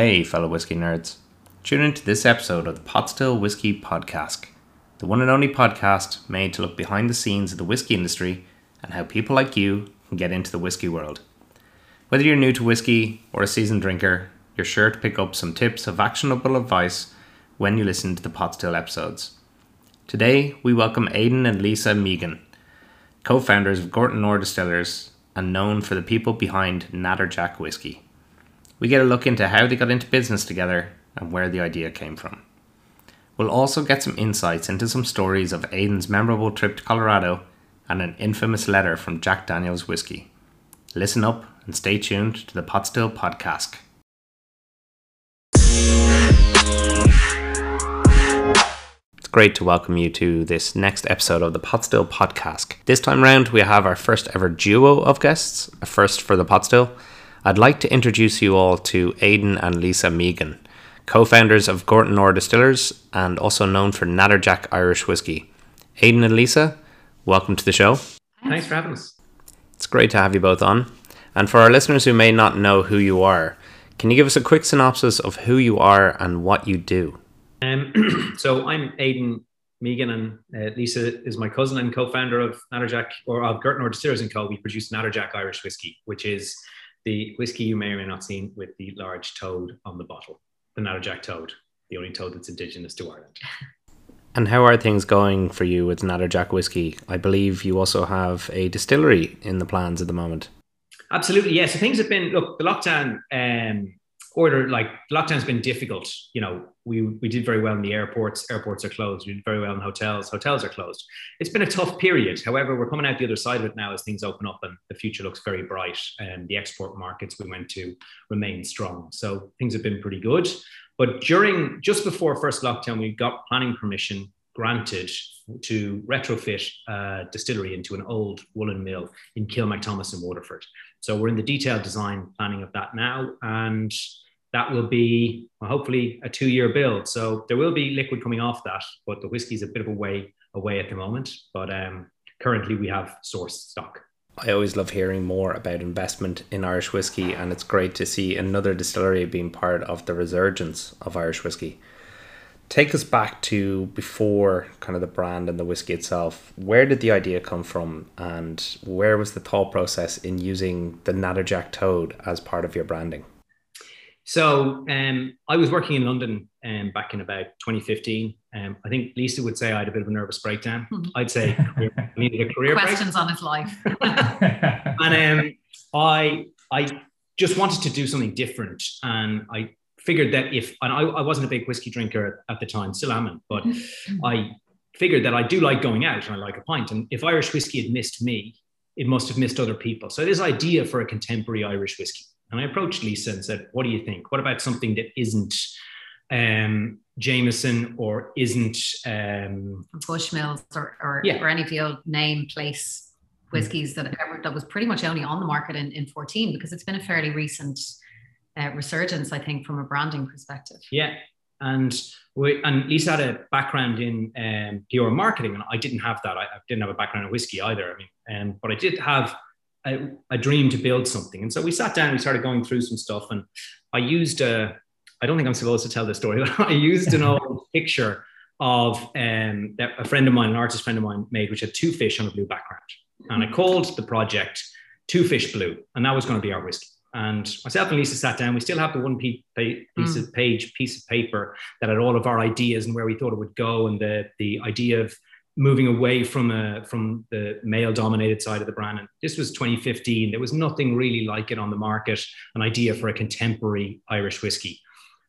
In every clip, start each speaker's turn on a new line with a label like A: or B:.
A: Hey, fellow whiskey nerds. Tune into this episode of the Pot Still Whiskey Podcast, the one and only podcast made to look behind the scenes of the whiskey industry and how people like you can get into the whiskey world. Whether you're new to whiskey or a seasoned drinker, you're sure to pick up some tips of actionable advice when you listen to the Pot Still episodes. Today, we welcome Aidan and Lisa Mehigan, co founders of Gortinore Distillers and known for the people behind Natterjack Whiskey. We get a look into how they got into business together and where the idea came from. We'll also get some insights into some stories of Aidan's memorable trip to Colorado and an infamous letter from Jack Daniels Whiskey. Listen up and stay tuned to the Pot Still podcast. It's great to welcome you to this next episode of the Pot Still podcast. This time round, we have our first ever duo of guests, a first for the Pot Still. I'd like to introduce you all to Aidan and Lisa Mehigan, co founders of Gortinore Distillers and also known for Natterjack Irish Whiskey. Aidan and Lisa, welcome to the show.
B: Thanks for having us.
A: It's great to have you both on. And for our listeners who may not know who you are, can you give us a quick synopsis of who you are and what you do?
B: Um, so I'm Aidan Mehigan, and uh, Lisa is my cousin and co-founder of Natterjack or of Gortinore Distillers and Co. We produce Natterjack Irish whiskey, which is the whiskey you may or may not seen with the large toad on the bottle, the Natterjack toad, the only toad that's indigenous to Ireland.
A: And how are things going for you with Natterjack whiskey? I believe you also have a distillery in the plans at the moment.
B: Absolutely, yes. So things have been look the lockdown um, order like lockdown's been difficult. You know, we we did very well in the airports. Airports are closed. We did very well in hotels. Hotels are closed. It's been a tough period. However, we're coming out the other side of it now as things open up and the future looks very bright. And the export markets we went to remain strong. So things have been pretty good. But during just before first lockdown, we got planning permission granted to retrofit a distillery into an old woolen mill in Kilmacthomas in Waterford. So we're in the detailed design planning of that now, and that will be well, hopefully a two-year build. So there will be liquid coming off that, but the whiskey is a bit of a way away at the moment. But um, currently, we have source stock.
A: I always love hearing more about investment in Irish whiskey, and it's great to see another distillery being part of the resurgence of Irish whiskey. Take us back to before kind of the brand and the whiskey itself. Where did the idea come from, and where was the thought process in using the Natterjack Toad as part of your branding?
B: So um, I was working in London um, back in about 2015. Um, I think Lisa would say I had a bit of a nervous breakdown.
C: Mhm.
B: I'd say I needed a career break.
C: questions on his life.
B: and um, I I just wanted to do something different, and I figured that if and I, I wasn't a big whiskey drinker at the time, still am, but I figured that I do like going out and I like a pint, and if Irish whiskey had missed me, it must have missed other people. So this idea for a contemporary Irish whiskey, and I approached Lisa and said, "What do you think? What about something that isn't?" Um, Jameson or isn't um,
C: Bushmills or, or,
B: Yeah.
C: or any of the old name place whiskies that ever, that was pretty much only on the market in, in 14 because it's been a fairly recent uh, resurgence, I think, from a branding perspective.
B: Yeah, and we and Lisa had a background in um, PR marketing, and I didn't have that. I, I didn't have a background in whiskey either. I mean, um, but I did have a, a dream to build something, and so we sat down. We started going through some stuff, and I used a. I don't think I'm supposed to tell this story, but I used an old picture of um, that a friend of mine, an artist friend of mine, made, which had two fish on a blue background, and I called the project Two Fish Blue, and that was going to be our whiskey. And myself and Lisa sat down. We still have the one piece, piece of page, piece of paper that had all of our ideas and where we thought it would go, and the the idea of moving away from a from the male dominated side of the brand. And this was 2015. There was nothing really like it on the market. An idea for a contemporary Irish whiskey.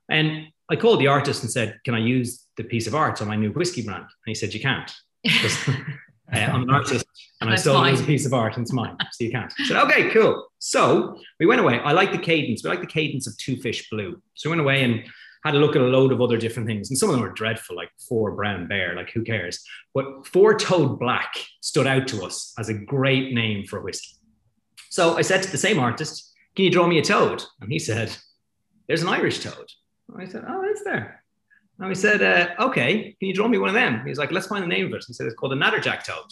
B: And I called the artist and said, "Can I use the piece of art on my new whiskey brand?" And he said, "You can't. uh, I'm an artist and I sold it as a piece of art and it's mine. So you can't. I said, okay, cool. So we went away. I like the cadence. We like the cadence of Two Fish Blue. So we went away and had a look at a load of other different things. And some of them were dreadful, like Four Brown Bear, like who cares? But Four Toed Black stood out to us as a great name for a whiskey. So I said to the same artist, can you draw me a toad? And he said, there's an Irish toad. And I said, oh, is there? And we said, uh, okay, can you draw me one of them? He's like, let's find the name of it. He said, it's called a Natterjack toad.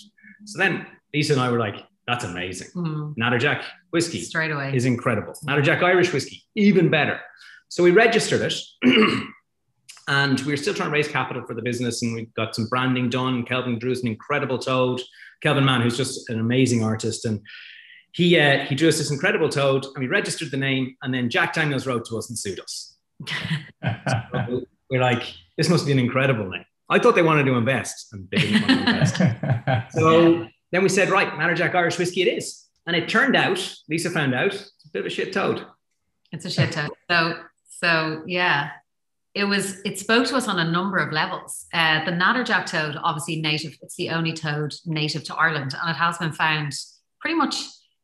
B: So then Lisa and I were like, that's amazing.
C: Mm,
B: Natterjack whiskey
C: straight away.
B: is incredible. Natterjack Irish whiskey, even better. So we registered it. and we were still trying to raise capital for the business and we got some branding done. Kelvin Drew's an incredible toad. Kelvin Mann, who's just an amazing artist. And he uh, he drew us this incredible toad and we registered the name and then Jack Daniels wrote to us and sued us. so we're like, this must be an incredible name. I thought they wanted to invest and they didn't want to invest. so then we said, right, Natterjack Irish whiskey it is. And it turned out, Lisa found out, it's a bit of a shit toad.
C: It's a shit toad. So, so yeah, it was, it spoke to us on a number of levels. Uh, the Natterjack toad, obviously native, it's the only toad native to Ireland, and it has been found pretty much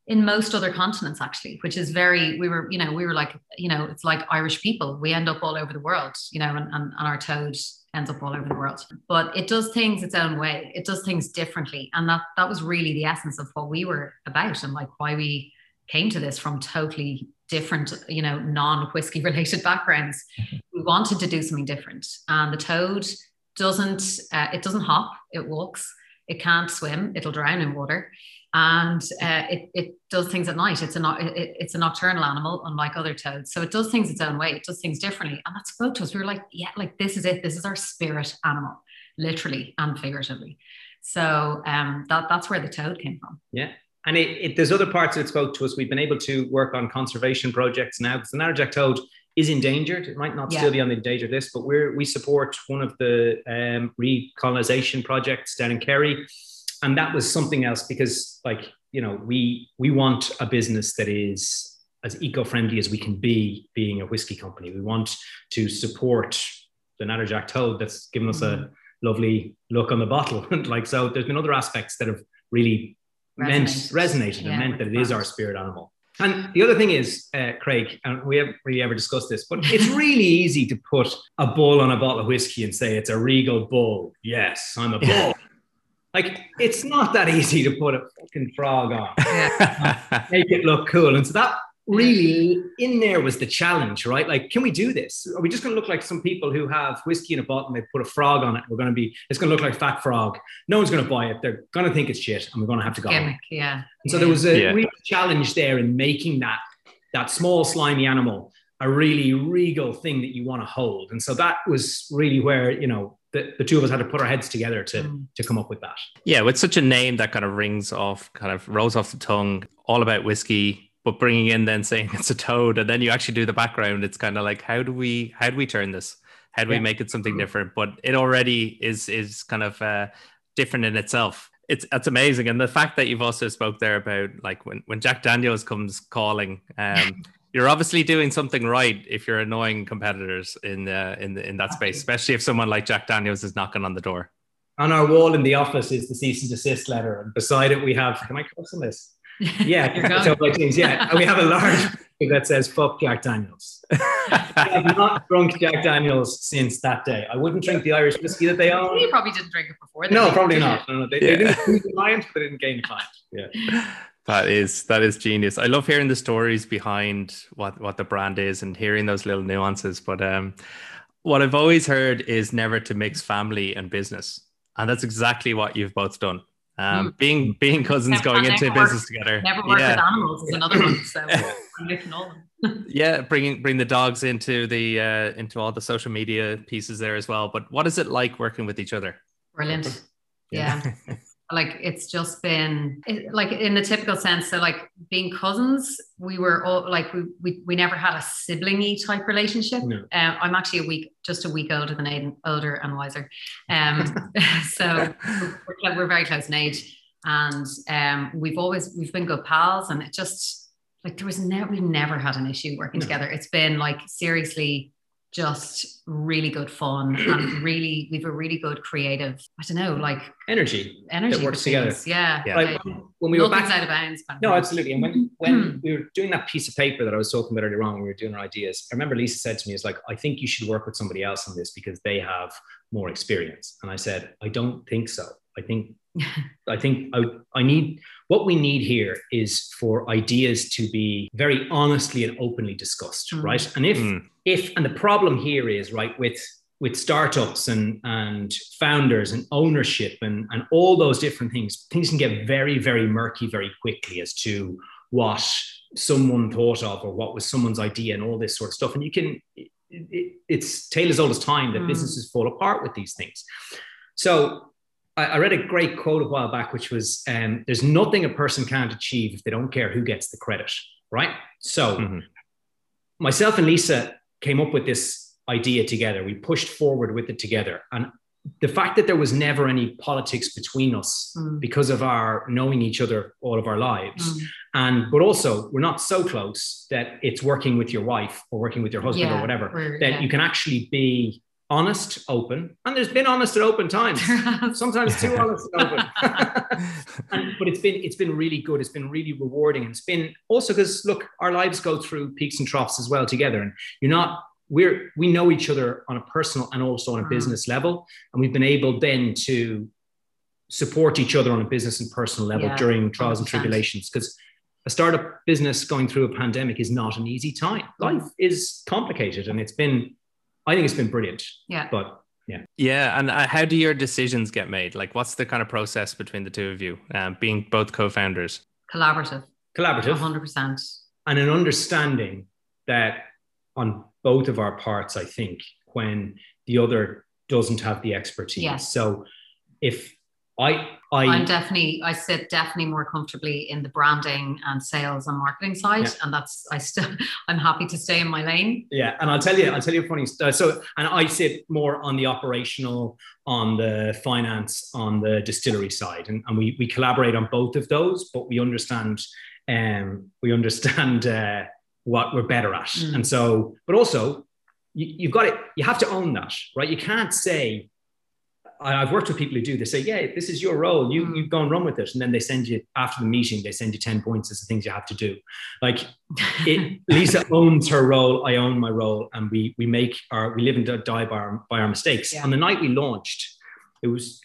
C: in most other continents actually which is very we were you know we were like you know it's like irish people we end up all over the world you know and, and, and our toad ends up all over the world. But it does things its own way. It does things differently. And that that was really the essence of what we were about and like why we came to this from totally different, you know, non-whiskey related backgrounds. We wanted to do something different. And the toad doesn't uh, it doesn't hop, it walks, it can't swim, it'll drown in water and uh, it, it does things at night. It's a it, it's a nocturnal animal, unlike other toads. So it does things its own way. It does things differently, and that spoke to us. We were like, yeah, like this is it. This is our spirit animal, literally and figuratively. So um, that that's where the toad came from.
B: Yeah. And it, it, there's other parts that spoke to us. We've been able to work on conservation projects now because the Natterjack toad is endangered. It might not yeah. still be on the endangered list, but we're we support one of the um, recolonization projects down in Kerry and that was something else because like you know we we want a business that is as eco-friendly as we can be being a whiskey company we want to support the natterjack toad that's given us a mm-hmm. lovely look on the bottle like so there's been other aspects that have really. Meant resonated yeah, and meant that it is our spirit animal and the other thing is, uh, Craig, and we haven't really ever discussed this, but it's really easy to put a bull on a bottle of whiskey and say it's a regal bull. Yes, I'm a bull. Like it's not that easy to put a fucking frog on, make it look cool. And so that really in there was the challenge, right? Like, can we do this? Are we just going to look like some people who have whiskey in a bottle and they put a frog on it? We're going to be, it's going to look like fat frog. No one's going to buy it. They're going to think it's shit, and we're going to have to go.
C: Gimmick, yeah.
B: And so there was a yeah. real challenge there in making that that small slimy animal a really regal thing that you want to hold. And so that was really where you know the, the two of us had to put our heads together to mm. to come up with that.
A: Yeah, with such a name that kind of rings off, kind of rolls off the tongue, all about whiskey, but bringing in then saying it's a toad, and then you actually do the background. It's kind of like how do we how do we turn this? How do yeah. we make it something different? But it already is is kind of uh, different in itself. It's it's amazing, and the fact that you've also spoke there about like when when Jack Daniels comes calling. Um, you're obviously doing something right if you're annoying competitors in the, in the, in that space, especially if someone like Jack Daniels is knocking on the door.
B: On our wall in the office is the cease and desist letter, and beside it we have. Can I cross on this? Yeah, so things. Yeah, and we have a large that says "fuck Jack Daniels." I have not drunk Jack Daniels since that day. I wouldn't drink the Irish whiskey that they own.
C: You probably didn't drink it before.
B: No, probably not. No, no, they, yeah. they didn't lose the client, but they didn't gain the client. Yeah.
A: That is that is genius. I love hearing the stories behind what what the brand is and hearing those little nuances. But um, what I've always heard is never to mix family and business, and that's exactly what you've both done. Um, mm. Being being cousins going into business work, together.
C: Never work yeah. with animals is another one. So I'm mixing all
A: them. yeah, bringing bring the dogs into the uh, into all the social media pieces there as well. But what is it like working with each other?
C: Brilliant. Yeah. like it's just been like in the typical sense so like being cousins we were all like we we, we never had a siblingy type relationship no. uh, i'm actually a week just a week older than aidan older and wiser um so we're, we're, very close in age and um we've always we've been good pals and it just like there was never we've never had an issue working no. together it's been like seriously just really good fun and really we've a really good creative i don't know like
B: energy
C: energy
B: that works together.
C: yeah,
B: yeah. Like, when we were back
C: out of bounds
B: no absolutely and when when hmm. we were doing that piece of paper that i was talking about earlier on when we were doing our ideas i remember lisa said to me it's like i think you should work with somebody else on this because they have more experience. And i said i don't think so. I think I think I, I need what we need here is for ideas to be very honestly and openly discussed, mm. right? And if mm. if and the problem here is right with with startups and and founders and ownership and and all those different things, things can get very very murky very quickly as to what someone thought of or what was someone's idea and all this sort of stuff. And you can, it, it, it's tale as old as time that mm. businesses fall apart with these things. So I, I, read a great quote a while back, which was, um, "There's nothing a person can't achieve if they don't care who gets the credit." Right. So, mm-hmm. myself and Lisa came up with this idea together. We pushed forward with it together, and the fact that there was never any politics between us mm. because of our knowing each other all of our lives mm. and but also we're not so close that it's working with your wife or working with your husband yeah, or whatever that yeah. you can actually be honest open and there's been honest and open times. Sometimes too honest and open. And, but it's been it's been really good. It's been really rewarding. And it's been also because look our lives go through peaks and troughs as well together. And you're not we're we know each other on a personal and also on a mm. business level. And we've been able then to support each other on a business and personal level yeah, during trials 100%. and tribulations. Because a startup business going through a pandemic is not an easy time. Mm. life is complicated and it's been i think it's been brilliant
C: yeah.
B: but yeah.
A: Yeah and uh, how do your decisions get made? Like what's the kind of process between the two of you um, being both co-founders?
C: Collaborative.
B: Collaborative.
C: 100%
B: and an understanding that on both of our parts, I think, when the other doesn't have the expertise.
C: Yes.
B: So if I, I
C: I'm definitely I sit definitely more comfortably in the branding and sales and marketing side, yeah. and that's I still I'm happy to stay in my lane.
B: Yeah, and I'll tell you I'll tell you a funny story. So and I sit more on the operational, on the finance, on the distillery side, and, and we we collaborate on both of those, but we understand um we understand uh, what we're better at. Mm. And so, but also you, have got it, you have to own that, right? You can't say, I've worked with people who do, they say, yeah, this is your role. You, mm. you go and run with it. And then they send you after the meeting, they send you 10 points as the things you have to do. Like it, Lisa owns her role. I own my role. And we, we make our, we live and die by our, by our mistakes. Yeah. On the night we launched, it was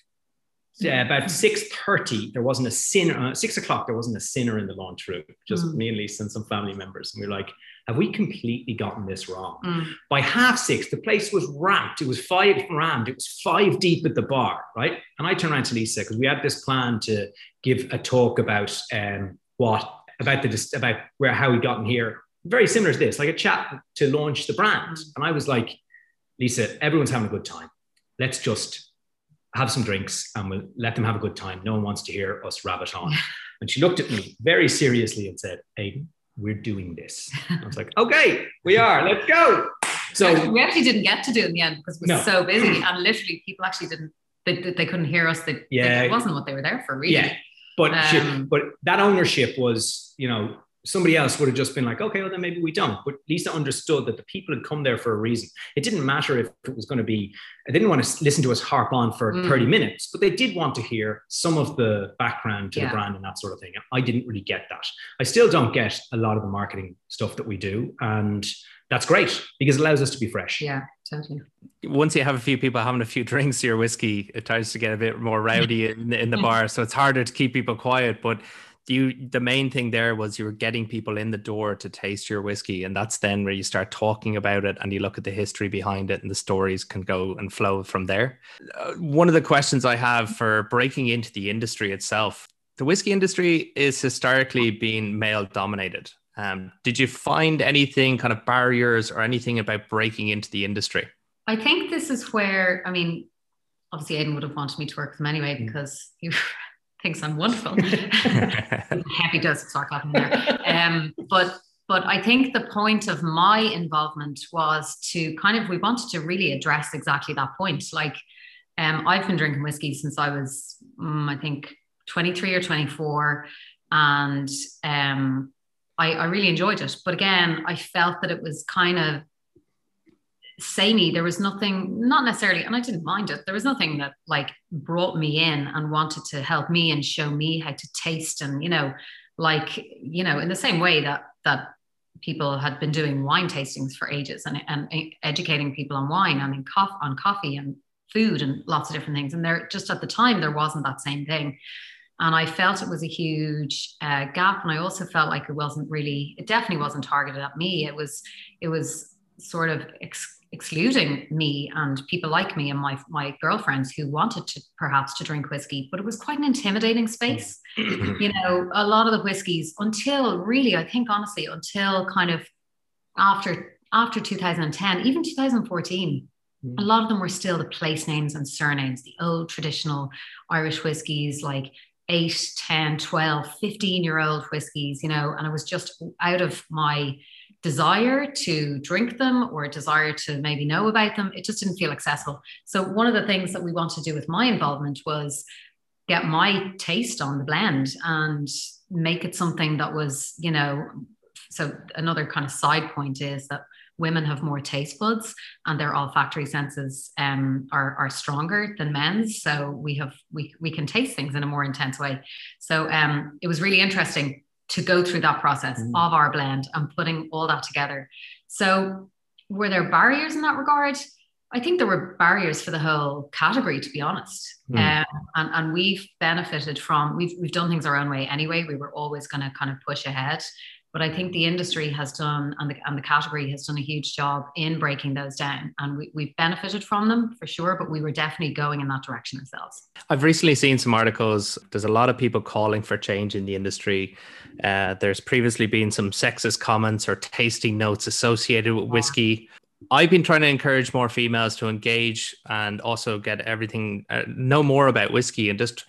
B: uh, about 6.30 there wasn't a sinner uh, 6 o'clock there wasn't a sinner in the launch room just mm. me and lisa and some family members and we are like have we completely gotten this wrong mm. by half six the place was ramped it was five rammed it was five deep at the bar right and i turned around to lisa because we had this plan to give a talk about um, what about the about where how we got in here very similar to this like a chat to launch the brand mm. and i was like lisa everyone's having a good time let's just have some drinks and we'll let them have a good time. No one wants to hear us rabbit on. And she looked at me very seriously and said, Aidan, we're doing this. I was like, okay, we are, let's go.
C: So we actually didn't get to do it in the end because we were no. so busy and literally people actually didn't, they, they couldn't hear us. They, yeah. it wasn't what they were there for really. Yeah.
B: But, um, but that ownership was, you know, somebody else would have just been like, okay, well, then maybe we don't. But Lisa understood that the people had come there for a reason. It didn't matter if it was going to be, I didn't want to listen to us harp on for mm. 30 minutes, but they did want to hear some of the background to yeah. the brand and that sort of thing. I didn't really get that. I still don't get a lot of the marketing stuff that we do. And that's great because it allows us to be fresh.
C: Yeah, totally.
A: Once you have a few people having a few drinks, your whiskey, it tends to get a bit more rowdy in, in the bar. So it's harder to keep people quiet. But you the main thing there was you were getting people in the door to taste your whiskey and that's then where you start talking about it and you look at the history behind it and the stories can go and flow from there. Uh, one of the questions i have for breaking into the industry itself the whiskey industry is historically been male dominated. Um, did you find anything kind of barriers or anything about breaking into the industry?
C: I think this is where i mean obviously Aidan would have wanted me to work with him anyway mm. because you thinks I'm wonderful. Happy does start clapping there. Um, but but I think the point of my involvement was to kind of we wanted to really address exactly that point. Like um, I've been drinking whiskey since I was um, I think 23 or 24, and um, I, I really enjoyed it. But again, I felt that it was kind of samey. There was nothing, not necessarily, and I didn't mind it. There was nothing that like brought me in and wanted to help me and show me how to taste and, you know, like, you know, in the same way that that people had been doing wine tastings for ages and, and educating people on wine and in coffee, on coffee and food and lots of different things. And there just at the time there wasn't that same thing. And I felt it was a huge uh, gap. And I also felt like it wasn't really, it definitely wasn't targeted at me. It was, it was sort of ex- excluding me and people like me and my my girlfriends who wanted to perhaps to drink whiskey but it was quite an intimidating space
B: Mm-hmm.
C: you know a lot of the whiskeys until really i think honestly until kind of after after 2010 even 2014 a lot of them were still the place names and surnames the old traditional irish whiskies like 8 10 12 15 year old whiskies you know and it was just out of my desire to drink them or desire to maybe know about them. It just didn't feel accessible. So one of the things that we wanted to do with my involvement was get my taste on the blend and make it something that was, you know, so another kind of side point is that women have more taste buds and their olfactory senses um, are, are stronger than men's. So we have we we can taste things in a more intense way. So um, it was really interesting to go through that process mm. of our blend and putting all that together. So, were there barriers in that regard? I think there were barriers for the whole category, to be honest. Mm. Um, and, and we've benefited from we've we've done things our own way anyway. We were always going to kind of push ahead. But I think the industry has done and the, and the category has done a huge job in breaking those down. And we, we've benefited from them for sure, but we were definitely going in that direction ourselves.
A: I've recently seen some articles. There's a lot of people calling for change in the industry. Uh, there's previously been some sexist comments or tasting notes associated with whiskey. I've been trying to encourage more females to engage and also get everything, uh, know more about whiskey and just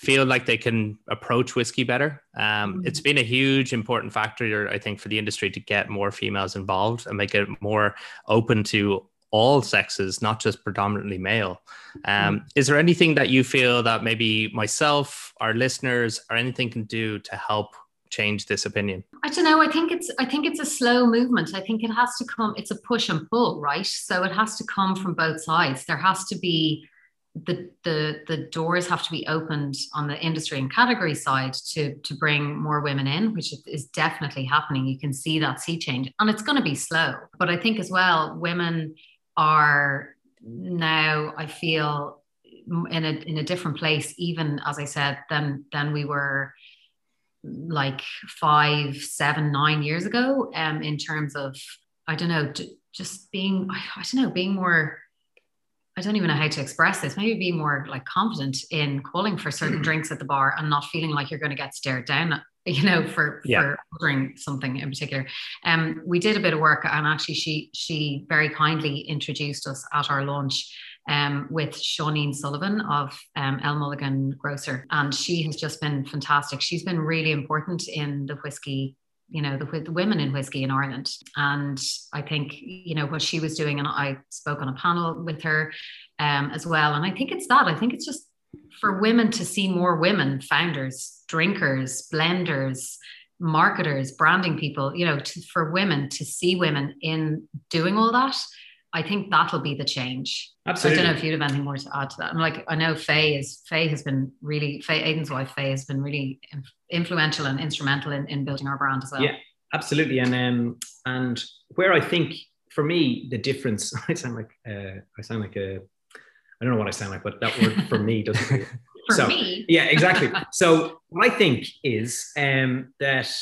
A: feel like they can approach whiskey better. Um, mm-hmm. It's been a huge important factor, I think, for the industry to get more females involved and make it more open to all sexes, not just predominantly male. Um, mm-hmm. Is there anything that you feel that maybe myself, our listeners, or anything can do to help change this opinion?
C: I don't know. I think it's I think it's a slow movement. I think it has to come. It's a push and pull, right? So it has to come from both sides. There has to be the the the doors have to be opened on the industry and category side to to bring more women in which is definitely happening. You can see that sea change and it's going to be slow. But i think as well women are now i feel in a in a different place even as i said than than we were like five seven nine years ago um in terms of i don't know just being i don't know being more I don't even know how to express this. Maybe be more like confident in calling for certain drinks at the bar and not feeling like you're going to get stared down, you know, for yeah. for ordering something in particular. Um, we did a bit of work, and actually, she she very kindly introduced us at our launch. Um, with Seaneen Sullivan of um, L. Mulligan Grocer. And she has just been fantastic. She's been really important in the whiskey you know the, the, women in whiskey in Ireland. And I think you know what she was doing, and I spoke on a panel with her um, as well. And I think it's that. I think it's just for women to see more women founders, drinkers, blenders, marketers, branding people. You know, to, for women to see women in doing all that. I think that'll be the change.
B: Absolutely.
C: I don't know if you'd have anything more to add to that. I'm like, I know Faye is Faye has been really Faye Aidan's wife. Faye has been really influential and instrumental in, in building our brand as well.
B: Yeah, absolutely. And um, and where I think for me the difference, I sound like uh, I sound like a I don't know what I sound like, but that word for me doesn't.
C: for
B: so,
C: me,
B: yeah, exactly. so what I think is um, that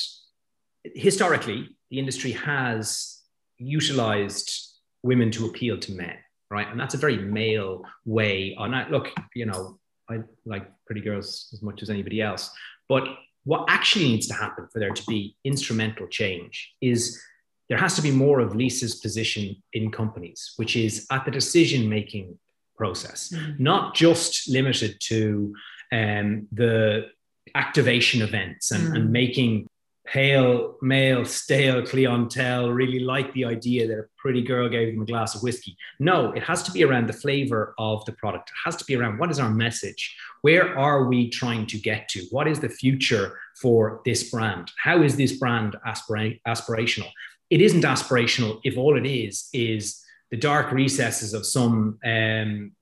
B: historically the industry has utilized women to appeal to men, right? And that's a very male way. On that, look, you know, I like pretty girls as much as anybody else, but what actually needs to happen for there to be instrumental change is there has to be more of Lisa's position in companies, which is at the decision making process, mm-hmm. not just limited to um, the activation events and, mm-hmm. and making pale male stale clientele really like the idea that a pretty girl gave them a glass of whiskey. No it has to be around the flavor of the product. It has to be around what is our message? Where are we trying to get to? What is the future for this brand? How is this brand aspira- aspirational? It isn't aspirational if all it is is the dark recesses of some um,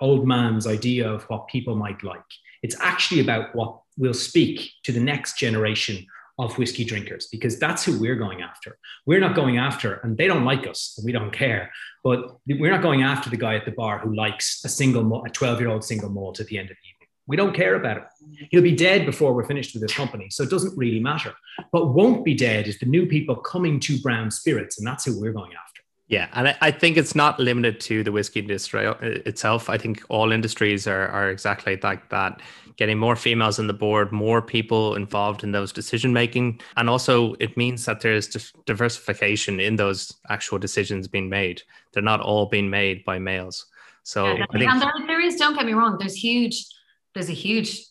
B: old man's idea of what people might like. It's actually about what will speak to the next generation of whiskey drinkers because that's who we're going after. We're not going after, and they don't like us, and we don't care. But we're not going after the guy at the bar who likes a single, a 12 year old single malt at the end of the evening. We don't care about it. He'll be dead before we're finished with this company, so it doesn't really matter. But won't be dead is the new people coming to Brown Spirits, and that's who we're going after.
A: Yeah, and I, I think it's not limited to the whiskey industry uh, itself. I think all industries are are exactly like that. Getting more females on the board, more people involved in those decision making, and also it means that there's diversification in those actual decisions being made. They're not all being made by males. So
C: yeah, think- and there, there is. Don't get me wrong. There's huge. There's a huge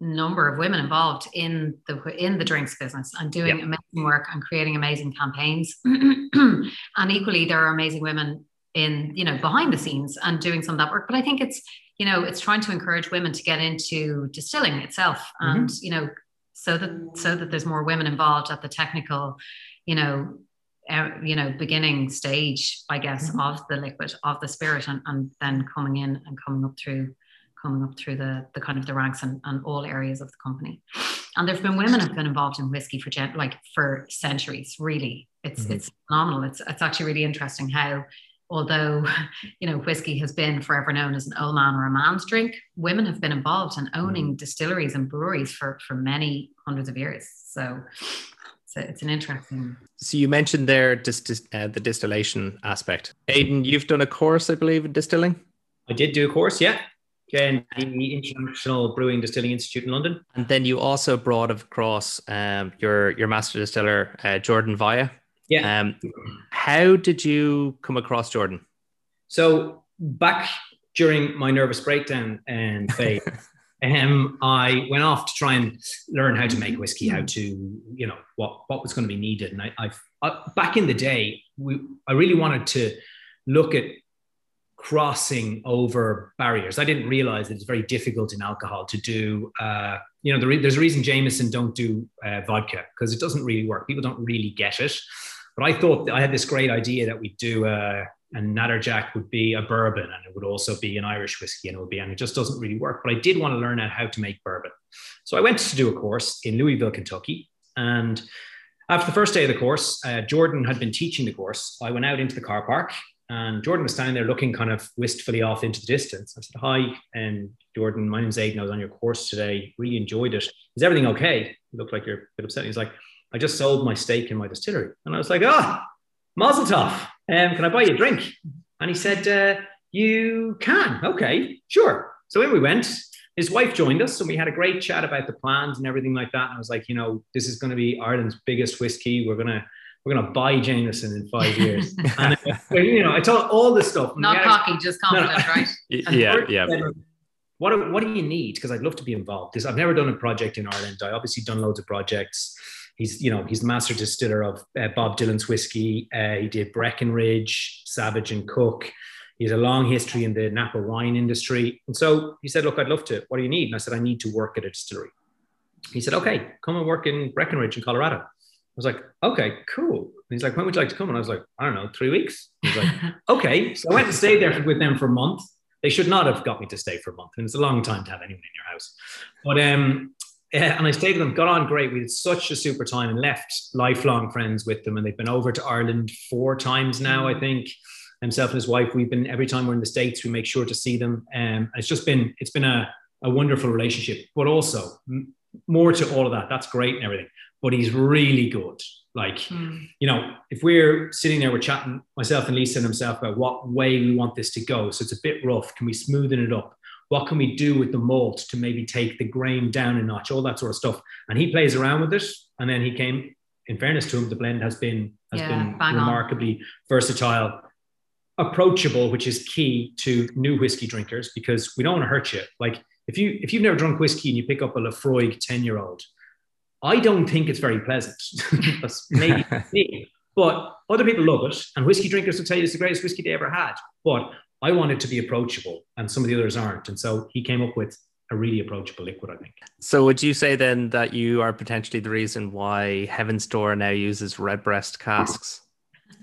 C: number of women involved in the in the drinks business and doing yep. amazing work and creating amazing campaigns and equally there are amazing women in you know behind the scenes and doing some of that work but i think it's you know it's trying to encourage women to get into distilling itself mm-hmm. and mm-hmm. you know so that so that there's more women involved at the technical you know uh, you know beginning stage i guess mm-hmm. of the liquid of the spirit and, and then coming in and coming up through coming up through the, the kind of the ranks and, and all areas of the company. And there've been women have been involved in whiskey for gen, like for centuries. Really, it's mm-hmm. it's phenomenal. It's it's actually really interesting how, although you know whiskey has been forever known as an old man or a man's drink, women have been involved in owning mm-hmm. distilleries and breweries for for many hundreds of years. So so it's an interesting.
A: So you mentioned there just uh, the distillation aspect. Aidan, you've done a course, I believe, in distilling.
B: I did do a course, yeah in the International Brewing Distilling Institute in London.
A: And then you also brought across um, your your master distiller uh, Jordan Via.
B: Yeah.
A: Um, how did you come across Jordan?
B: So back during my nervous breakdown and phase, um, I went off to try and learn how to make whiskey, how to you know what what was going to be needed. And I, I, I back in the day, we I really wanted to look at crossing over barriers. I didn't realize that it's very difficult in alcohol to do. Uh, you know, the re- there's a reason Jameson don't do uh, vodka because it doesn't really work. People don't really get it. But I thought I had this great idea that we'd do a, a Natterjack would be a bourbon and it would also be an Irish whiskey and it would be, and it just doesn't really work. But I did want to learn out how to make bourbon. So I went to do a course in Louisville, Kentucky. And after the first day of the course, uh, Jordan had been teaching the course. I went out into the car park and Jordan was standing there looking kind of wistfully off into the distance. I said, Hi, and Jordan, my name's Aidan. I was on your course today. Really enjoyed it. Is everything okay? You look like you're a bit upset. He's like, I just sold my stake in my distillery. And I was like, Ah, oh, Mazel tov. Um, can I buy you a drink? And he said, uh, You can. Okay, sure. So in we went. His wife joined us, and we had a great chat about the plans and everything like that. And I was like, You know, this is going to be Ireland's biggest whiskey. We're going to we're going to buy Jameson in five years. and, you know, I told all this stuff.
C: Not cocky, just confident, no, right?
A: yeah, yeah. Said,
B: what, what do you need? Because I'd love to be involved. This I've never done a project in Ireland. I obviously done loads of projects. He's, you know, he's the master distiller of uh, Bob Dylan's whiskey. Uh, he did Breckenridge, Savage and Cooke. He has a long history in the Napa wine industry. And so he said, look, I'd love to. What do you need? And I said, I need to work at a distillery. He said, okay, come and work in Breckenridge in Colorado was like, okay, cool. And he's like, when would you like to come? And I was like, I don't know, three weeks. He's like, okay. So I went and stayed there with them for a month. They should not have got me to stay for a month. And it's a long time to have anyone in your house. But um, yeah, and I stayed with them, got on great. We had such a super time and left lifelong friends with them. And they've been over to Ireland four times now, I think. Himself and his wife, we've been every time we're in the States, we make sure to see them. Um, it's just been, it's been a, a wonderful relationship, but also more to all of that. That's great and everything but he's really good. Like, mm. you know, if we're sitting there, we're chatting, myself and Lisa and himself, about what way we want this to go. So it's a bit rough. Can we smoothen it up? What can we do with the malt to maybe take the grain down a notch? All that sort of stuff. And he plays around with it. And then he came, in fairness to him, the blend has been has yeah, been remarkably on. versatile, approachable, which is key to new whiskey drinkers because we don't want to hurt you. Like if you if you've never drunk whiskey and you pick up a Laphroaig 10 year old, I don't think it's very pleasant. That's maybe me. But other people love it. And whiskey drinkers will tell you it's the greatest whiskey they ever had. But I want it to be approachable, and some of the others aren't. And so he came up with a really approachable liquid, I think.
A: So would you say then that you are potentially the reason why Heaven's Door now uses redbreast casks?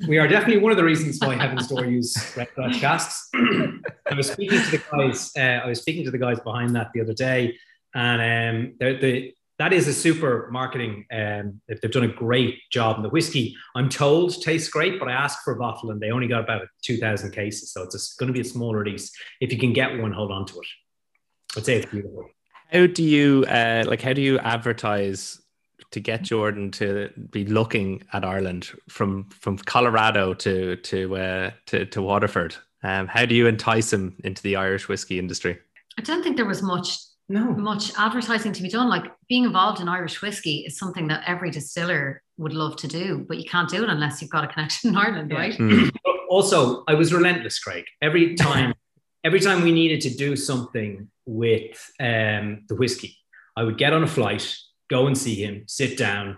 B: We are definitely one of the reasons why Heaven's Door use redbreast casks. I was speaking to the guys. Uh, I was speaking to the guys behind that the other day, and um, the that is a super marketing. Um, they've done a great job. And the whiskey, I'm told, tastes great, but I asked for a bottle and they only got about 2,000 cases. So it's going to be a small release. If you can get one, hold on to it. I'd say it's beautiful.
A: How do you uh, like? How do you advertise to get Jordan to be looking at Ireland from from Colorado to to uh, to, to Waterford? Um, how do you entice him into the Irish whiskey industry?
C: I don't think there was much
B: No.
C: much advertising to be done. Like being involved in Irish whiskey is something that every distiller would love to do, but you can't do it unless you've got a connection in Ireland,
B: Yeah.
C: right?
A: Mm.
B: Also, I was relentless, Craig. Every time, every time we needed to do something with um, the whiskey, I would get on a flight, go and see him, sit down,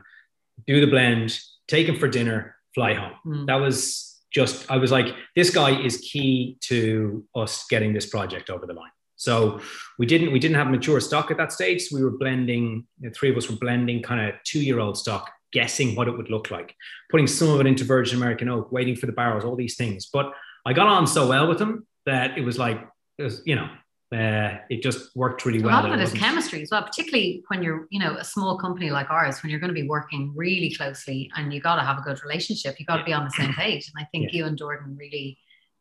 B: do the blend, take him for dinner, fly home.
C: Mm.
B: That was just, I was like, this guy is key to us getting this project over the line. So we didn't we didn't have mature stock at that stage. So we were blending. The three of us were blending kind of two year old stock, guessing what it would look like, putting some of it into Virgin American oak, waiting for the barrels, all these things. But I got on so well with them that it was like it was you know uh, it just worked really well.
C: A lot of it is chemistry as well, particularly when you're, you know, a small company like ours, when you're going to be working really closely and you got to have a good relationship. You got to
B: Yeah.
C: be on the same page. And I think
B: Yeah.
C: you and Jordan really,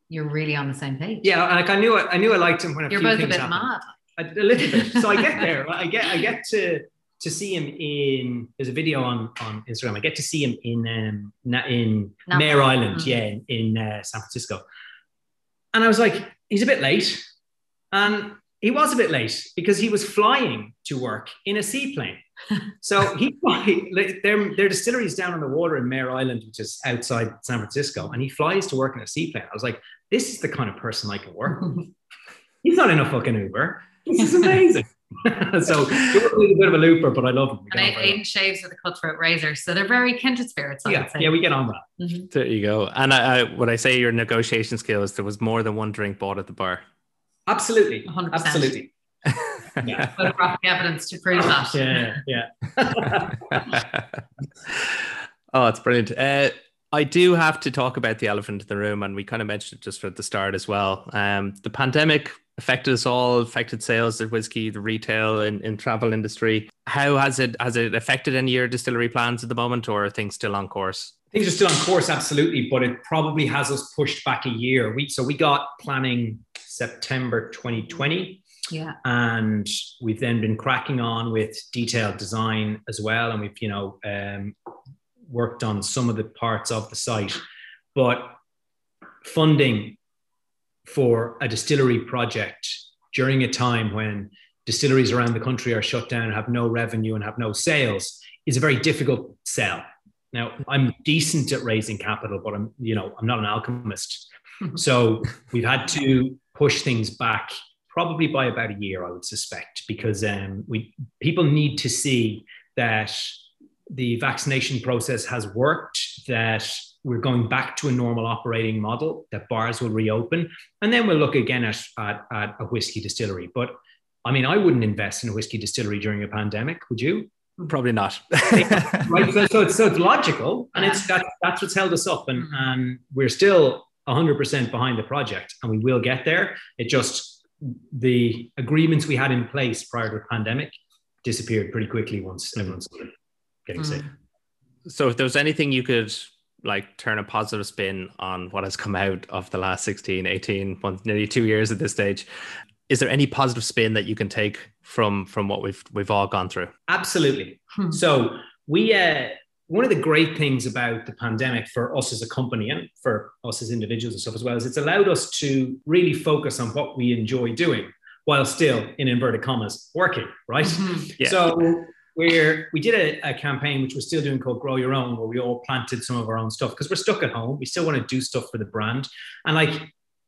C: you're really on the same page.
B: Yeah, like I knew I knew I liked him when a
C: You're
B: few
C: both a bit
B: happened.
C: mad.
B: a, a little bit. So I get there. I get I get to to see him in. There's a video on on Instagram. I get to see him in um in
C: Napa.
B: Mare Island,
C: Mm.
B: yeah, in, in uh, San Francisco. And I was like, he's a bit late, and he was a bit late because he was flying to work in a seaplane. so he like, their their distillery is down on the water in Mare Island, which is outside San Francisco, and he flies to work in a seaplane. I was like, this is the kind of person I can work with. He's not in a fucking Uber. This is amazing. so Jordan is a bit of a looper, but I love him.
C: And
B: get on
C: Aidan shaves with a cutthroat razor. So they're very kindred spirits, I
B: well.
C: would
B: yeah,
C: say.
B: yeah, we get on well.
C: Mhm.
A: There you go. And I, I, when I say your negotiation skills, there was more than one drink bought at the bar.
B: Absolutely,
C: 100%.
B: absolutely. Yeah.
C: Photographic evidence to prove that.
B: Yeah, yeah.
A: oh, it's brilliant. Uh, I do have to talk about the elephant in the room, and we kind of mentioned it just at the start as well. Um, the pandemic affected us all, affected sales of whiskey, the retail and in, travel industry. How has it has it affected any of your distillery plans at the moment, or are things still on course?
B: Things are still on course, absolutely, but it probably has us pushed back a year. We so we got planning September 2020.
C: Yeah.
B: and we've then been cracking on with detailed design as well and we've you know um, worked on some of the parts of the site but funding for a distillery project during a time when distilleries around the country are shut down have no revenue and have no sales is a very difficult sell now i'm decent at raising capital but i'm you know i'm not an alchemist so we've had to push things back probably by about a year, I would suspect, because um, we people need to see that the vaccination process has worked, that we're going back to a normal operating model, that bars will reopen, and then we'll look again at, at, at a whiskey distillery. But I mean, I wouldn't invest in a whiskey distillery during a pandemic, would you?
A: Probably not.
B: right? So, so, it's, so it's logical, and it's that, that's what's held us up, and,
C: Mhm.
B: and we're still 100% behind the project, and we will get there. It just the agreements we had in place prior to the pandemic disappeared pretty quickly once everyone started getting sick.
C: Mm.
A: so, if there was anything you could like turn a positive spin on what has come out of the last 16, 18 months, nearly two years at this stage, is there any positive spin that you can take from from what we've we've all gone through?
B: Absolutely.
C: Hmm.
B: So we uh, one of the great things about the pandemic for us as a company and for us as individuals and stuff as well is it's allowed us to really focus on what we enjoy doing while still in inverted commas working right
C: Mhm.
A: Yeah.
B: so we're we did a, a campaign which we're still doing called grow your own where we all planted some of our own stuff because we're stuck at home we still want to do stuff for the brand and like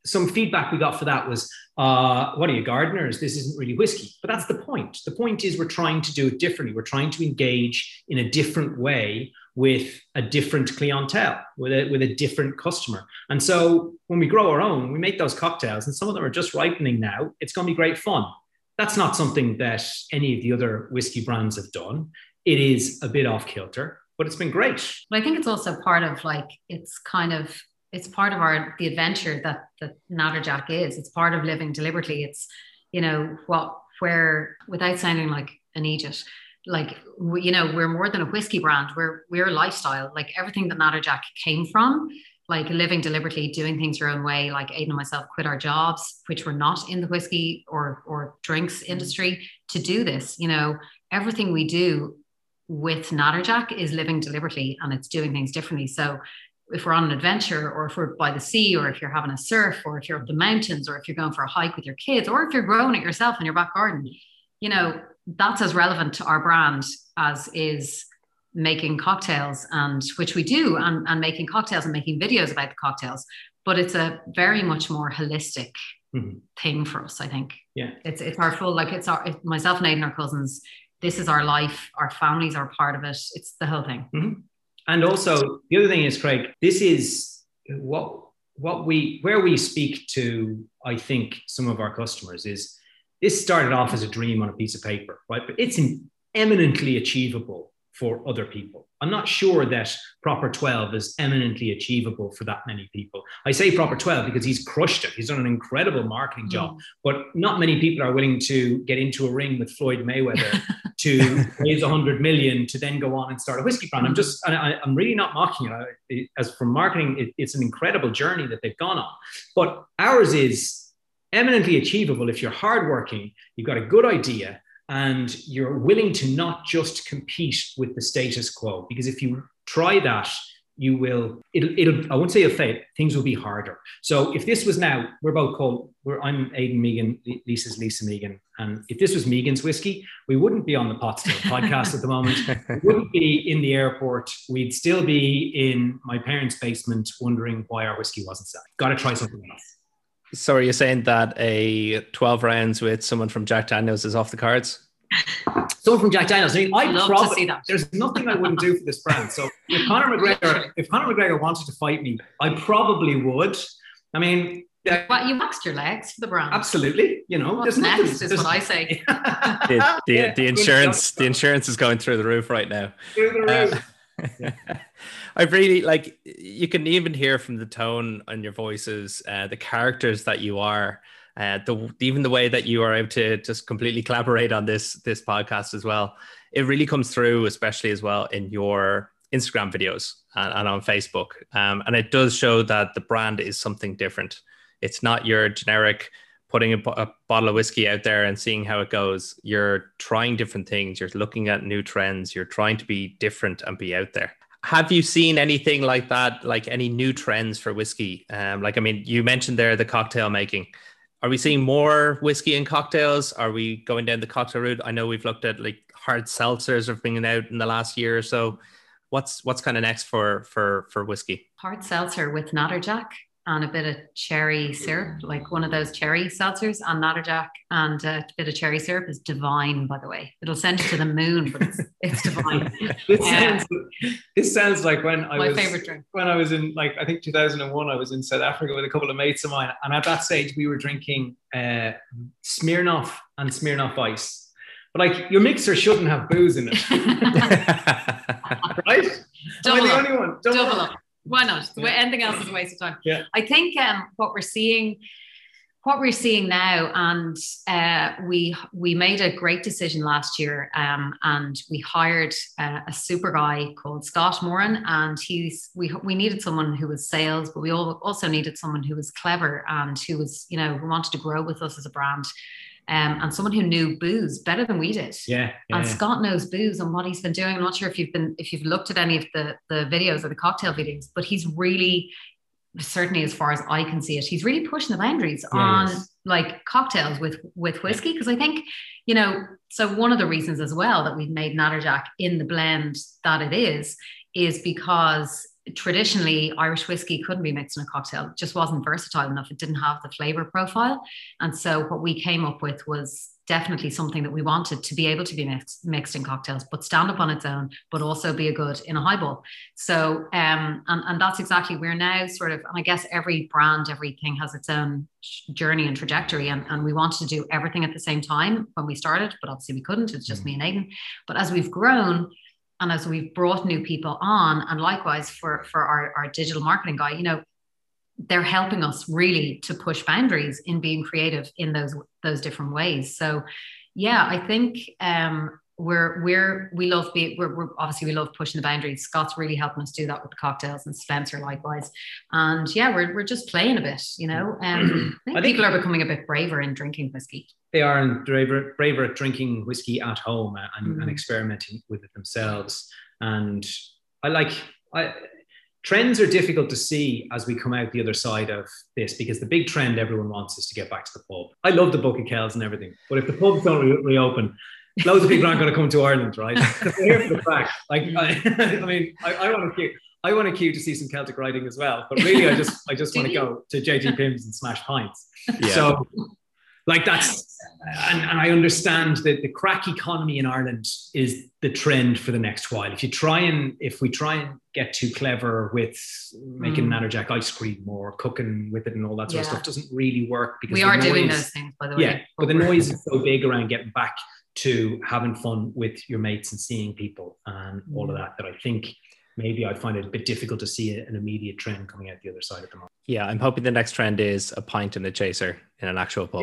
B: some feedback we got for that was uh, what are you gardeners? This isn't really whiskey. But that's the point. The point is we're trying to do it differently. We're trying to engage in a different way with a different clientele with a, with a different customer. And so when we grow our own we make those cocktails and some of them are just ripening now. It's going to be great fun. That's not something that any of the other whiskey brands have done. It is a bit off kilter but it's been great.
C: But I think it's also part of like it's kind of it's part of our the adventure that that Natterjack is. It's part of living deliberately. It's you know what where without sounding like an idiot, like we, you know we're more than a whiskey brand. We're we're a lifestyle. Like everything that Natterjack came from, like living deliberately, doing things your own way. Like Aidan and myself quit our jobs, which were not in the whiskey or or drinks mm-hmm. industry, to do this. You know everything we do with Natterjack is living deliberately and it's doing things differently. So if we're on an adventure or if we're by the sea or if you're having a surf or if you're up the mountains or if you're going for a hike with your kids or if you're growing it yourself in your back garden, you know, that's as relevant to our brand as is making cocktails and which we do and, and making cocktails and making videos about the cocktails. But it's a very much more holistic mm-hmm. thing for us i think.
B: Yeah.
C: It's it's our full like it's our myself and Aidan, our cousins this is our life our families are part of it. It's the whole thing.
B: Mm-hmm. And also the other thing is craig this is what what we where we speak to i think some of our customers is this started off as a dream on a piece of paper right? But it's eminently achievable for other people. I'm not sure that proper 12 is eminently achievable for that many people. I say proper 12 because he's crushed it. He's done an incredible marketing job, mm. but not many people are willing to get into a ring with Floyd Mayweather to raise 100 million to then go on and start a whiskey brand. I'm just, I, am really not mocking it. As for marketing, it, it's an incredible journey that they've gone on. But ours is eminently achievable if you're hardworking, you've got a good idea, and you're willing to not just compete with the status quo because if you try that you will it'll, it'll i won't say a fail things will be harder. So if this was now we're both called we're i'm aidan Mehigan lisa's lisa Mehigan. And if this was Mehigan's whiskey we wouldn't be on the pot podcast at the moment. We wouldn't be in the airport. We'd still be in my parents basement wondering why our whiskey wasn't selling got to try something else
A: so are you saying that a 12 rounds with someone from Jack Daniels is off the cards?
B: Someone from Jack Daniels. I mean, I Love probably, to see that. there's nothing I wouldn't do for this brand. So if Conor McGregor, if Conor McGregor wanted to fight me, I probably would. I mean,
C: yeah. Well, you waxed your legs for the brand.
B: Absolutely. You know,
C: What's there's next nothing, is what I say.
A: the, the, yeah, the insurance, the insurance is going through the roof right now.
B: Through the roof.
A: Uh, I really like you can even hear from the tone on your voices, uh, the characters that you are, uh, the even the way that you are able to just completely collaborate on this this podcast as well. It really comes through, especially as well in your Instagram videos and, and on Facebook, um, and it does show that the brand is something different. It's not your generic putting a, a, bottle of whiskey out there and seeing how it goes. You're trying different things. You're looking at new trends. You're trying to be different and be out there. Have you seen anything like that? Like any new trends for whiskey? Um, like I mean, you mentioned there the cocktail making. Are we seeing more whiskey and cocktails? Are we going down the cocktail route? I know we've looked at like hard seltzers have been out in the last year or so. What's what's kind of next for for for whiskey?
C: Hard seltzer with Natterjack and a bit of cherry syrup, like one of those cherry seltzers and Natterjack and a bit of cherry syrup is divine, by the way. It'll send you to the moon, but it's, it's divine.
B: this, sounds, this sounds like when I
C: my
B: was
C: favorite drink.
B: When I was in like I think 2001, I was in South Africa with a couple of mates of mine, and at that stage we were drinking uh, Smirnoff and Smirnoff Ice. But like your mixer shouldn't have booze in it, right?
C: Double
B: Am I the
C: up.
B: only one?
C: Double, Double up. Why not? Anything else is a waste of time.
B: Yeah.
C: I think um, what we're seeing, what we're seeing now, and uh, we we made a great decision last year, um, and we hired uh, a super guy called Scott Moran, and he's we we needed someone who was sales, but we all also needed someone who was clever and who was you know who wanted to grow with us as a brand um, and someone who knew booze better than we did.
B: Yeah,
C: yeah and. Scott knows booze and what he's been doing. I'm not sure if you've been if you've looked at any of the the videos or the cocktail videos, but he's really certainly as far as I can see it, he's really pushing the boundaries yeah, on like cocktails with with whiskey. Because I think, you know, so one of the reasons as well that we've made Natterjack in the blend that it is, is because traditionally Irish whiskey couldn't be mixed in a cocktail. It just wasn't versatile enough. It didn't have the flavor profile. And so what we came up with was definitely something that we wanted to be able to be mixed, mixed in cocktails, but stand up on its own, but also be a good in a highball. So, um, and, and that's exactly, we're now sort of, and I guess every brand, everything has its own journey and trajectory. And, and we wanted to do everything at the same time when we started, but obviously we couldn't. It's just mm. me and Aidan. But as we've grown, and as we've brought new people on and likewise for for our, our digital marketing guy you know they're helping us really to push boundaries in being creative in those those different ways. So yeah i think um we're we're we love being we're, we're obviously we love pushing the boundaries. Scott's really helping us do that with the cocktails and spencer likewise. And yeah we're, we're just playing a bit you know? Um I think, I think people are becoming a bit braver in drinking whiskey.
B: They are and braver, braver at drinking whiskey at home and,
C: Mm.
B: and experimenting with it themselves. And I like I trends are difficult to see as we come out the other side of this because the big trend everyone wants is to get back to the pub. I love the book of Kells and everything, but if the pubs don't re- reopen, loads of people aren't going to come to Ireland, right? Because they're here for the fact. Like, I, I mean, I, I want to queue. I want to queue to see some Celtic writing as well, but really, I just, I just want to go to JT Pim's and smash pints.
A: Yeah.
B: So, like that's, and, and I understand that the craic economy in Ireland is the trend for the next while. If you try and, if we try and get too clever with making
C: Mm.
B: Natterjack ice cream or cooking with it and all that sort of stuff, doesn't really work because
C: We are doing those things, by the way.
B: yeah, but the noise is so big around getting back to having fun with your mates and seeing people and all of that that I think maybe I'd find it a bit difficult to see an immediate trend coming out the other side at the moment.
A: Yeah, I'm hoping the next trend is a pint and a chaser in an actual pub.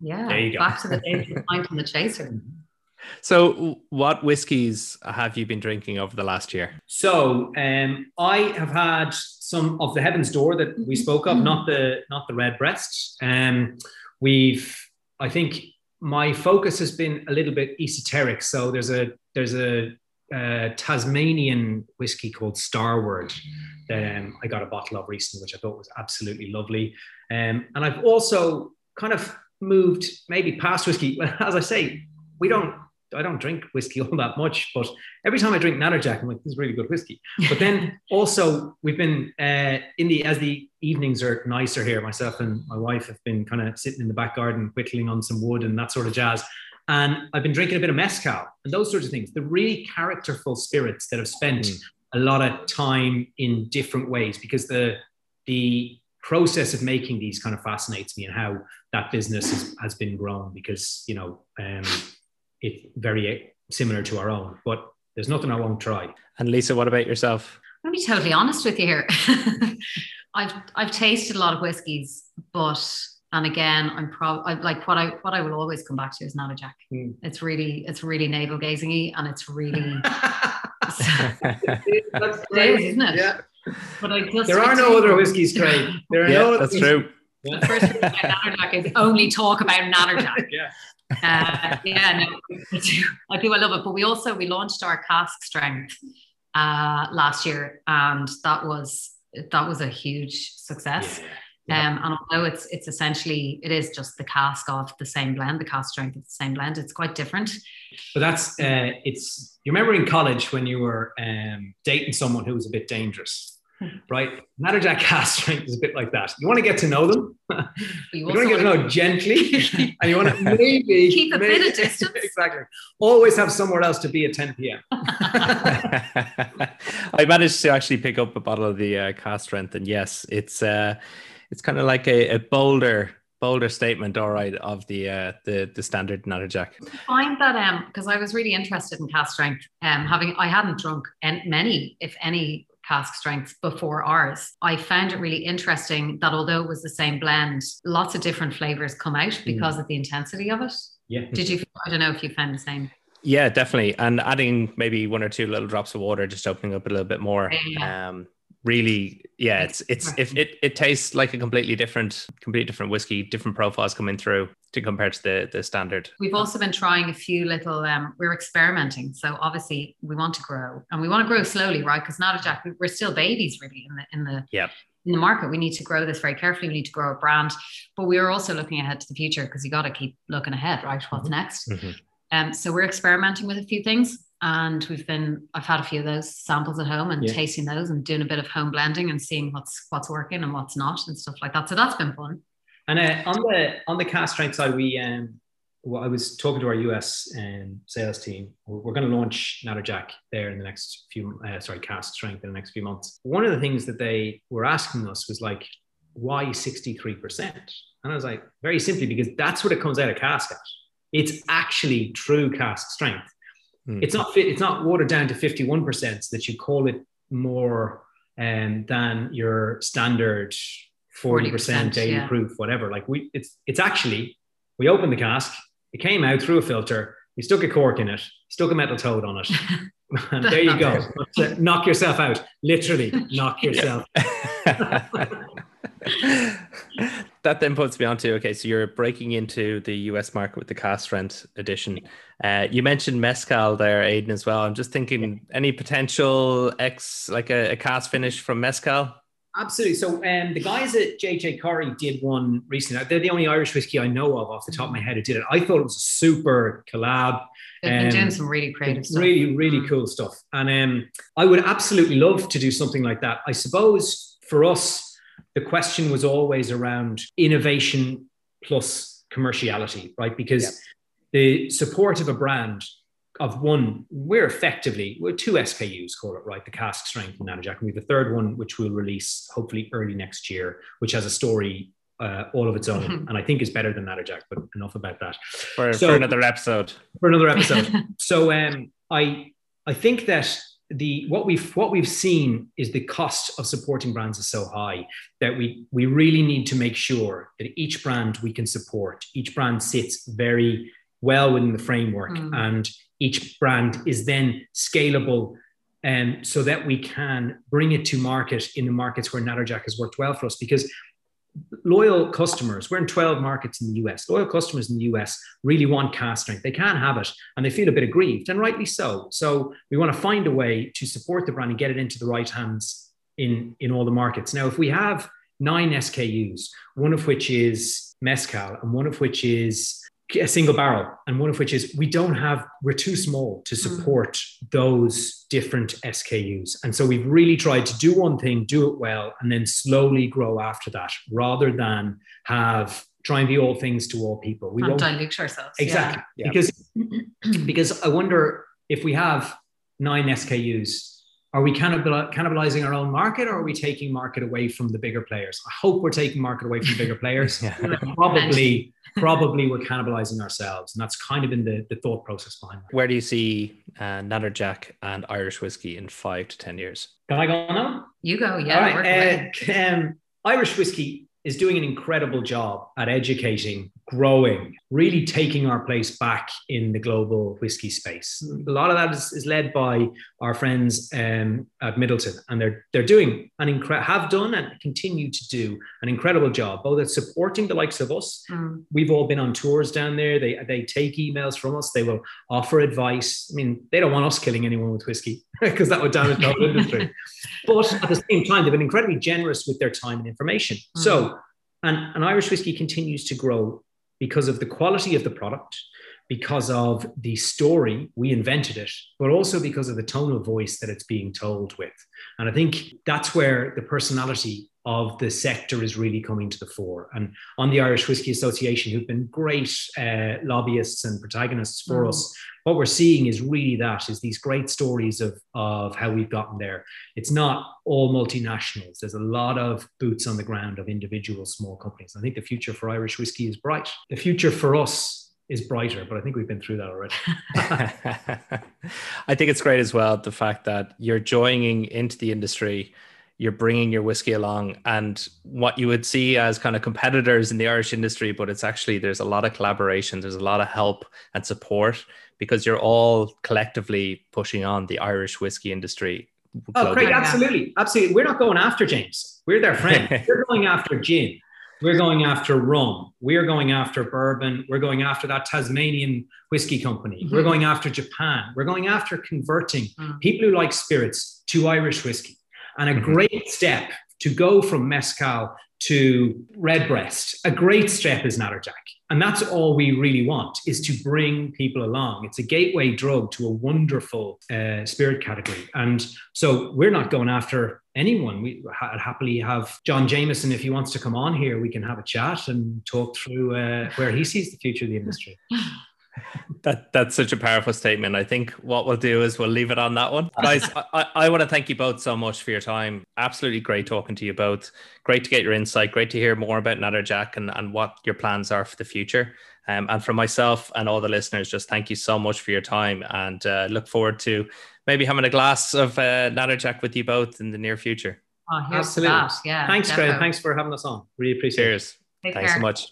C: Yeah,
B: There you go.
C: back to the days of the pint and the chaser.
A: So, what whiskies have you been drinking over the last year?
B: So um, I have had some of the Heaven's Door that we spoke of, not the not the Redbreast. Um, we've I think my focus has been a little bit esoteric. So there's a there's a uh, Tasmanian whiskey called Starward that um, I got a bottle of recently, which I thought was absolutely lovely. Um, and I've also kind of moved maybe past whiskey. As I say, we don't. I don't drink whiskey all that much, but every time I drink Natterjack, I'm like, this is really good whiskey. But then also we've been uh, in the as the evenings are nicer here. Myself and my wife have been kind of sitting in the back garden, whittling on some wood and that sort of jazz. And I've been drinking a bit of mezcal and those sorts of things. The really characterful spirits that have spent
A: Mm.
B: a lot of time in different ways because the the process of making these kind of fascinates me and how that business has, has been grown because you know um, it's very similar to our own. But there's nothing I won't try.
A: And Lisa, what about yourself?
C: I'm gonna be totally honest with you here. I've I've tasted a lot of whiskies, but and again, I'm probably like what I what I will always come back to is Natterjack.
B: Hmm.
C: It's really it's really navel gazing and it's really
B: That's
C: It is, isn't it?
B: Yeah.
C: but I just
B: There are no other whiskies, Craig. There are
A: yeah,
B: no
A: that's
B: other
A: true.
C: The first thing Natterjack is only talk about Natterjack.
B: Yeah.
C: Uh, yeah, no, I do, I do. I love it. But we also we launched our cask strength uh, last year, and that was that was a huge success.
B: Yeah.
C: Um, and although it's it's essentially it is just the cask of the same blend, the cask strength of the same blend. It's quite different.
B: But that's uh, it's. You remember in college when you were um, dating someone who was a bit dangerous, right? Natterjack cask strength is a bit like that. You want to get to know them.
C: You
B: You want to get to know gently, and you want to maybe
C: Keep a bit of distance.
B: exactly. Always have somewhere else to be at 10 p.m.
A: I managed to actually pick up a bottle of the uh, cask strength, and yes, it's uh, it's kind of like a, a bolder bolder statement, all right, of the uh, the the standard Natterjack.
C: I find that um because I was really interested in cask strength. Um, having I hadn't drunk en- many, if any, cask strengths before ours. I found it really interesting that although it was the same blend, lots of different flavors come out because of the intensity of it.
B: Yeah.
C: Did you? I don't know if you found the same.
A: Yeah, definitely, and adding maybe one or two little drops of water, just opening up a little bit more.
C: Yeah.
A: Um, really, yeah, it's it's if it it tastes like a completely different, completely different whiskey, different profiles coming through to compare to the the standard.
C: We've also been trying a few little. Um, we're experimenting, so obviously we want to grow, and we want to grow slowly, right? Because Natterjack. We're still babies, really, in the in the
A: Yep.
C: in the market. We need to grow this very carefully. We need to grow a brand, but we are also looking ahead to the future because you got to keep looking ahead, right? What's next?
A: Mhm.
C: Um, so we're experimenting with a few things, and we've been. I've had a few of those samples at home and
B: Yeah.
C: tasting those and doing a bit of home blending and seeing what's what's working and what's not and stuff like that. So that's been fun.
B: And uh, on the on the cask strength side, we um, well, I was talking to our US um, sales team. We're, we're going to launch Natterjack there in the next few, uh, sorry, cask strength in the next few months. One of the things that they were asking us was like, why 63%? And I was like, very simply, because that's what it comes out of cask at. It's actually true cask strength.
A: Hmm.
B: It's not fit, it's not watered down to 51% so that you call it more um, than your standard 40%,
C: 40%,
B: 80
C: yeah.
B: proof, whatever. Like we it's it's actually we opened the cask, it came out through a filter, we stuck a cork in it, stuck a metal toad on it. and there you go. But, uh, knock yourself out. Literally knock yourself.
A: that then puts me on to okay, so you're breaking into the US market with the cask strength edition. Uh, you mentioned mezcal there, Aidan, as well. I'm just thinking, any potential X like a, a cask finish from mezcal?
B: Absolutely. So um, the guys at JJ Corry did one recently. They're the only Irish whiskey I know of off the top of my head who did it. I thought it was a super collab.
C: They've been um, doing some really creative stuff.
B: Really, really mm. cool stuff. And um, I would absolutely love to do something like that. I suppose for us, the question was always around innovation plus commerciality, right? Because yeah. the support of a brand of one, we're effectively we're two SKUs, call it right, the cask strength and Natterjack, and we have a third one which we'll release hopefully early next year, which has a story uh, all of its own, mm-hmm. and I think is better than Natterjack. But enough about that.
A: For, so, for another episode.
B: For another episode. so um, I I think that the what we've what we've seen is the cost of supporting brands is so high that we we really need to make sure that each brand we can support, each brand sits very well within the framework, mm. and each brand is then scalable and um, so that we can bring it to market in the markets where Natterjack has worked well for us because loyal customers, we're in 12 markets in the US, loyal customers in the US really want cask strength. They can't have it and they feel a bit aggrieved, and rightly so. So we want to find a way to support the brand and get it into the right hands in, in all the markets. Now, if we have nine SKUs, one of which is Mezcal and one of which is a single barrel and one of which is we don't have we're too small to mm. support mm. those different skus and so we've really tried to do one thing do it well and then slowly grow after that rather than have try and be all things to all people
C: we don't dilute ourselves
B: exactly yeah. because because i wonder if we have nine skus are we cannibalizing our own market or are we taking market away from the bigger players? I hope we're taking market away from bigger players. yeah. Probably, probably we're cannibalizing ourselves. And that's kind of been the, the thought process behind
A: that. Where do you see uh, Natterjack and Irish whiskey in five to 10 years?
B: Can I go now?
C: You go, yeah. All
B: right. Uh, um, Irish whiskey is doing an incredible job at educating growing, really taking our place back in the global whiskey space. A lot of that is, is led by our friends um, at Midleton, and they're they're doing an incre- have done and continue to do an incredible job, both at supporting the likes of us. Mm. We've all been on tours down there. They they take emails from us. They will offer advice. I mean, they don't want us killing anyone with whiskey because that would damage the whole industry. But at the same time, they've been incredibly generous with their time and information. Mm. So. And, and Irish whiskey continues to grow because of the quality of the product, because of the story, we invented it, but also because of the tone of voice that it's being told with. And I think that's where the personality of the sector is really coming to the fore. And on the Irish Whiskey Association, who've been great uh, lobbyists and protagonists for mm. us, what we're seeing is really that is these great stories of, of how we've gotten there. It's not all multinationals. There's a lot of boots on the ground of individual small companies. I think the future for Irish whiskey is bright. The future for us is brighter, but I think we've been through that already.
A: I think it's great as well the fact that you're joining into the industry you're bringing your whiskey along and what you would see as kind of competitors in the Irish industry, but it's actually there's a lot of collaboration, there's a lot of help and support because you're all collectively pushing on the Irish whiskey industry.
B: Oh, great! Absolutely, absolutely. We're not going after James. We're their friend. We're going after gin. We're going after rum. We're going after bourbon. We're going after that Tasmanian whiskey company. Mm-hmm. We're going after Japan. We're going after converting mm-hmm. people who like spirits to Irish whiskey. And a mm-hmm. great step to go from mezcal to redbreast, a great step is natterjack. And that's all we really want is to bring people along. It's a gateway drug to a wonderful uh, spirit category. And so we're not going after anyone. We ha- happily have John Jameson. If he wants to come on here, we can have a chat and talk through uh, where he sees the future of the industry.
A: that that's such a powerful statement. I think what we'll do is we'll leave it on that one. Guys, I, I want to thank you both so much for your time. Absolutely great talking to you both. Great to get your insight. Great to hear more about Natterjack and, and what your plans are for the future. Um, and for myself and all the listeners, just thank you so much for your time and uh, look forward to maybe having a glass of uh, Natterjack with you both in the near future.
C: Oh, Absolutely. Yeah.
B: Thanks, Craig. Thanks for having us on. Really appreciate
A: Cheers. it. Cheers. Thanks care. so much.